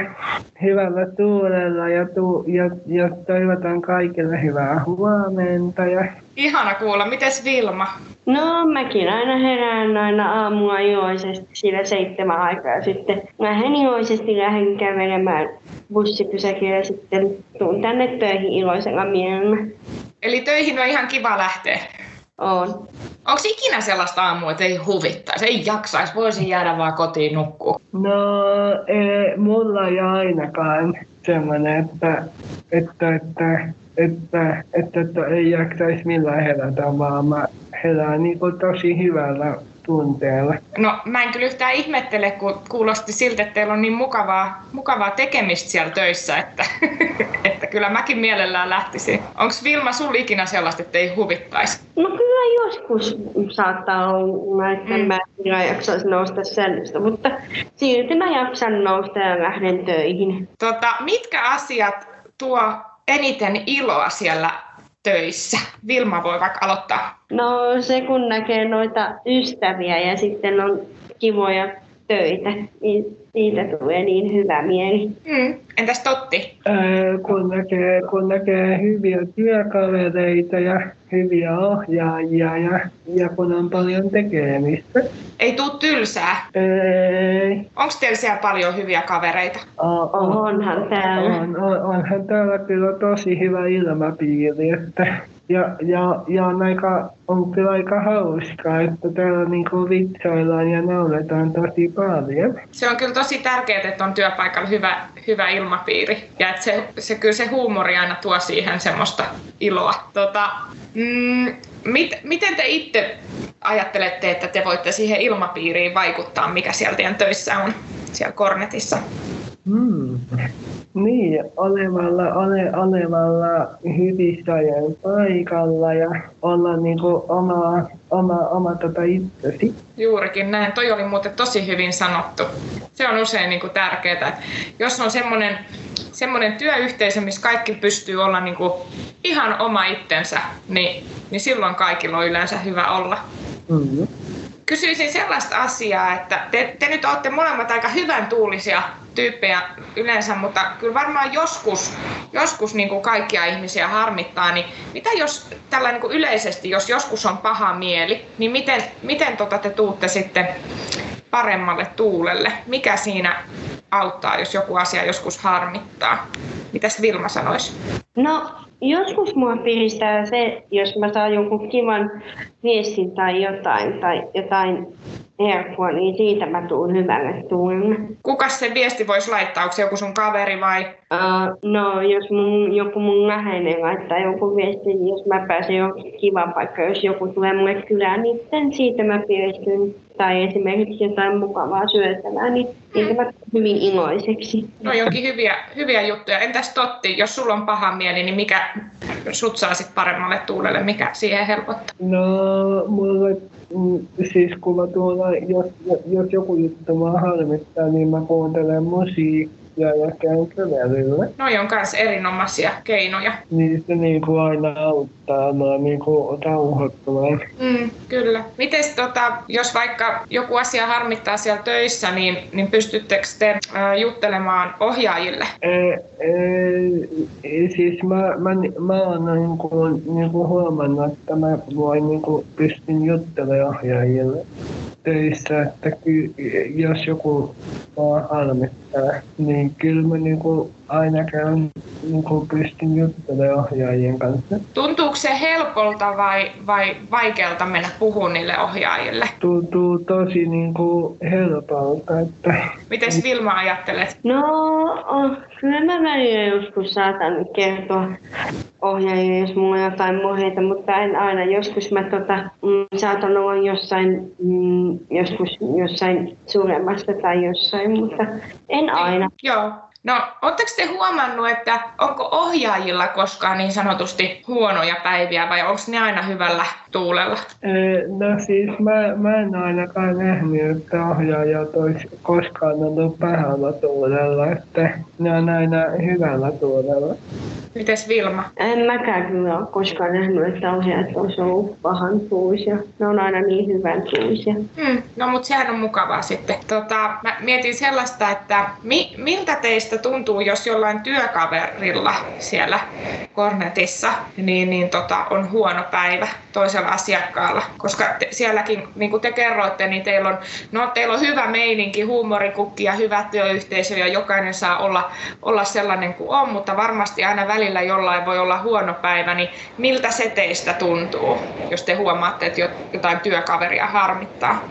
hyvällä tuulella ja, tu, ja, ja toivotan kaikille hyvää huomenta. Ja... Ihana kuulla. Mites Vilma? No mäkin aina herään aina aamulla iloisesti siinä seitsemän aikaa sitten lähden iloisesti lähden kävelemään bussipysäkille ja sitten tuun tänne töihin iloisella mielellä. Eli töihin on ihan kiva lähteä? On. Onko ikinä sellaista aamua, että ei huvittaisi, ei jaksaisi, voisin jäädä vaan kotiin nukkuu? No, ei, mulla ei ainakaan semmoinen, että, että, että, että, että, että ei jaksaisi millään herätä, vaan mä herään niin tosi hyvällä tunteella. No mä en kyllä yhtään ihmettele, kun kuulosti siltä, että teillä on niin mukavaa, mukavaa tekemistä siellä töissä, että, että kyllä mäkin mielellään lähtisin. Onko Vilma sul ikinä sellaista, että ei huvittaisi? No kyllä joskus saattaa olla, että mm. mä en jaksaisi nousta sännystä, mutta silti mä jaksan nousta ja lähden töihin. Tota, mitkä asiat tuo eniten iloa siellä töissä? Vilma voi vaikka aloittaa. No se kun näkee noita ystäviä ja sitten on kivoja töitä, niin siitä tulee niin hyvä mieli. Mm. Entäs Totti? Ää, kun, näkee, kun näkee hyviä työkavereita ja hyviä ohjaajia ja, ja kun on paljon tekemistä. Ei tuu tylsää. Ei. Onko teillä siellä paljon hyviä kavereita? On, Onhan täällä. on, on, onhan täällä kyllä tosi hyvä ilmapiiri, että ja, ja, ja on, aika, on kyllä aika hauskaa, että täällä niinku vitsaillaan ja nauletaan tosi paljon. Se on kyllä tosi tärkeää, että on työpaikalla hyvä, hyvä ilmapiiri. Ja että se, se, kyllä se huumori aina tuo siihen semmoista iloa. Tota, mm, mit, miten te itse ajattelette, että te voitte siihen ilmapiiriin vaikuttaa, mikä siellä teidän töissä on, siellä Kornetissa? Hmm. Niin, olemalla, ole, olemalla hyvissä ajan paikalla ja olla niinku oma, oma, oma tota itsesi. Juurikin näin. Toi oli muuten tosi hyvin sanottu. Se on usein niin kuin tärkeää. Jos on semmoinen, semmoinen työyhteisö, missä kaikki pystyy olla niin kuin ihan oma itsensä, niin, niin silloin kaikilla on yleensä hyvä olla. Mm. Kysyisin sellaista asiaa, että te, te nyt olette molemmat aika hyvän tuulisia tyyppejä yleensä, mutta kyllä varmaan joskus, joskus niin kuin kaikkia ihmisiä harmittaa, niin mitä jos tällä niin kuin yleisesti, jos joskus on paha mieli, niin miten, miten tota te tuutte sitten paremmalle tuulelle? Mikä siinä auttaa, jos joku asia joskus harmittaa? Mitäs Vilma sanoisi? No, joskus mua piristää se, jos mä saan jonkun kivan viestin tai jotain, tai jotain herkkua, niin siitä mä tuun hyvälle tuulelle. Kuka se viesti voisi laittaa? Onko se joku sun kaveri vai? Uh, no, jos mun, joku mun läheinen laittaa joku viesti, niin jos mä pääsen johonkin kivan paikkaan, jos joku tulee mulle kylään, niin sitten siitä mä piristyn. Tai esimerkiksi jotain mukavaa syötävää, niin mä tuun hyvin iloiseksi. No jonkin hyviä, hyviä juttuja. Entäs Totti, jos sulla on paha mieli, niin mikä sut saa sit paremmalle tuulelle? Mikä siihen helpottaa? No, mulle, mm, siis kun mä tuolla, jos, jos joku juttu mä harmittaa, niin mä kuuntelen musiikkia ja käyn kävelyllä. Noi on myös erinomaisia keinoja. Niin se niin kuin aina auttaa mä niin kuin rauhoittumaan. Mm, kyllä. Mites tota, jos vaikka joku asia harmittaa siellä töissä, niin, niin pystyttekö te äh, juttelemaan ohjaajille? Ei, ei, siis mä, mä, mä oon niin kuin, niin kuin huomannut, että mä voin niin kuin pystyn juttelemaan ohjaajille töissä, että ky, jos joku mua harmittaa, niin kyllä mä niinku aina käyn niinku pystyn juttelemaan ohjaajien kanssa. Tuntuuko se helpolta vai, vai vaikealta mennä puhumaan niille ohjaajille? Tuntuu tosi niinku helpolta, että Mites Vilma ajattelet? No, oh, kyllä mä välillä joskus saatan kertoa ohjaajille, jos mulla on jotain moheita, mutta en aina. Joskus mä tota, mm, saatan olla jossain, mm, joskus jossain suuremmasta tai jossain, mutta en aina. Joo. No, oletteko te huomannut, että onko ohjaajilla koskaan niin sanotusti huonoja päiviä vai onko ne aina hyvällä tuulella? No siis mä, mä en ainakaan nähnyt, että ohjaajat olisi koskaan ollut pahalla tuulella, että ne on aina hyvällä tuulella. Mites Vilma? En mäkään kyllä ole koskaan nähnyt, että ohjaajat olisi ollut pahan tuulisia. Ne on aina niin hyvän tuulisia. Hmm, no mutta sehän on mukavaa sitten. Tota, mä mietin sellaista, että mi, miltä teistä tuntuu, jos jollain työkaverilla siellä Kornetissa niin, niin tota, on huono päivä. Toisella toisella asiakkaalla, koska te, sielläkin, niin kuin te kerroitte, niin teillä on, no, teillä on hyvä meininki, huumorikukki ja hyvä työyhteisö ja jokainen saa olla, olla sellainen kuin on, mutta varmasti aina välillä jollain voi olla huono päivä, niin miltä se teistä tuntuu, jos te huomaatte, että jotain työkaveria harmittaa?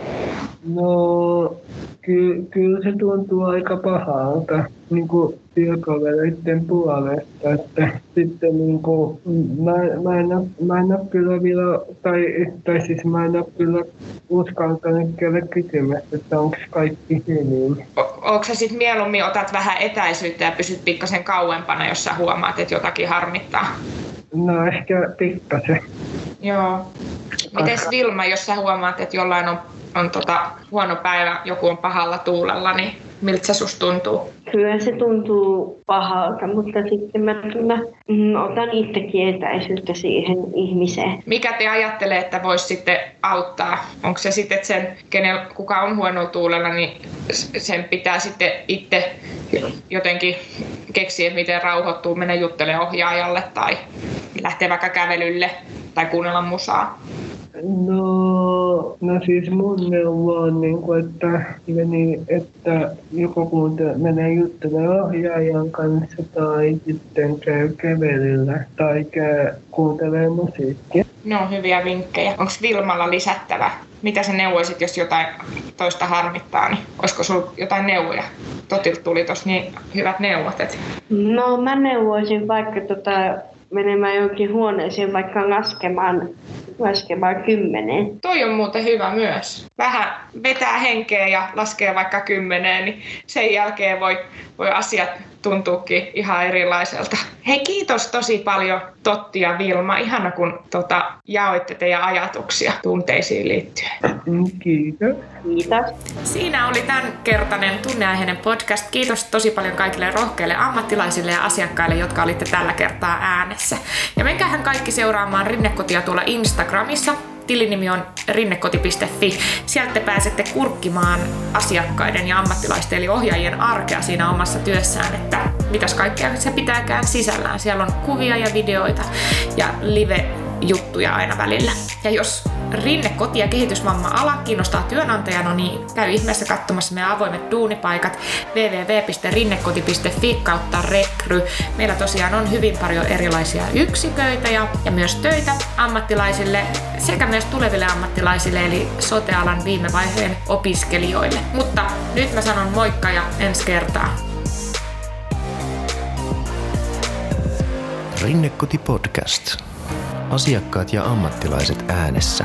No, ky- kyllä se tuntuu aika pahalta niin kuin työkavereiden puolesta, että sitten niin kuin, mä, mä, en, ole, mä en ole kyllä vielä, tai, tai siis mä en ole kyllä uskaltanut käydä kysymässä, että onko kaikki hyvin. Onko sä sitten mieluummin otat vähän etäisyyttä ja pysyt pikkasen kauempana, jos sä huomaat, että jotakin harmittaa? No ehkä pikkasen. Joo. Mites Vilma, jos sä huomaat, että jollain on on tota huono päivä, joku on pahalla tuulella, niin miltä se susta tuntuu? Kyllä se tuntuu pahalta, mutta sitten mä, mä mm, otan itsekin etäisyyttä siihen ihmiseen. Mikä te ajattelee, että voisi sitten auttaa? Onko se sitten, että sen, kenen, kuka on huono tuulella, niin sen pitää sitten itse jotenkin keksiä, miten rauhoittuu, mennä juttelemaan ohjaajalle tai lähteä vaikka kävelylle tai kuunnella musaa? No, no siis mun neuvo on, niin kuin, että, niin, että joko kun menee juttelemaan ohjaajan kanssa tai sitten käy kävelyllä tai käy kuuntelee musiikkia. Ne on hyviä vinkkejä. Onko Vilmalla lisättävä? Mitä sä neuvoisit, jos jotain toista harmittaa, niin olisiko sulla jotain neuvoja? Totilta tuli tuossa niin hyvät neuvot. Et... No mä neuvoisin vaikka tota, menemään johonkin huoneeseen vaikka laskemaan laskemaan kymmeneen. Toi on muuten hyvä myös. Vähän vetää henkeä ja laskee vaikka kymmeneen, niin sen jälkeen voi, voi asiat tuntuukin ihan erilaiselta. Hei kiitos tosi paljon Totti ja Vilma. Ihana kun tota, jaoitte teidän ajatuksia tunteisiin liittyen. Kiitos. Kiitos. Siinä oli tämän kertainen tunneaiheinen podcast. Kiitos tosi paljon kaikille rohkeille ammattilaisille ja asiakkaille, jotka olitte tällä kertaa äänessä. Ja menkäähän kaikki seuraamaan Rinnekotia tuolla Instagramissa tilinimi on rinnekoti.fi. Sieltä te pääsette kurkkimaan asiakkaiden ja ammattilaisten eli ohjaajien arkea siinä omassa työssään, että mitäs kaikkea se pitääkään sisällään. Siellä on kuvia ja videoita ja live juttuja aina välillä. Ja jos rinne, koti- ja kehitysvamma-ala kiinnostaa työnantajana, niin käy ihmeessä katsomassa meidän avoimet duunipaikat www.rinnekoti.fi kautta rekry. Meillä tosiaan on hyvin paljon erilaisia yksiköitä ja, ja myös töitä ammattilaisille sekä myös tuleville ammattilaisille eli sotealan viime vaiheen opiskelijoille. Mutta nyt mä sanon moikka ja ensi kertaa. Rinnekoti podcast. Asiakkaat ja ammattilaiset äänessä.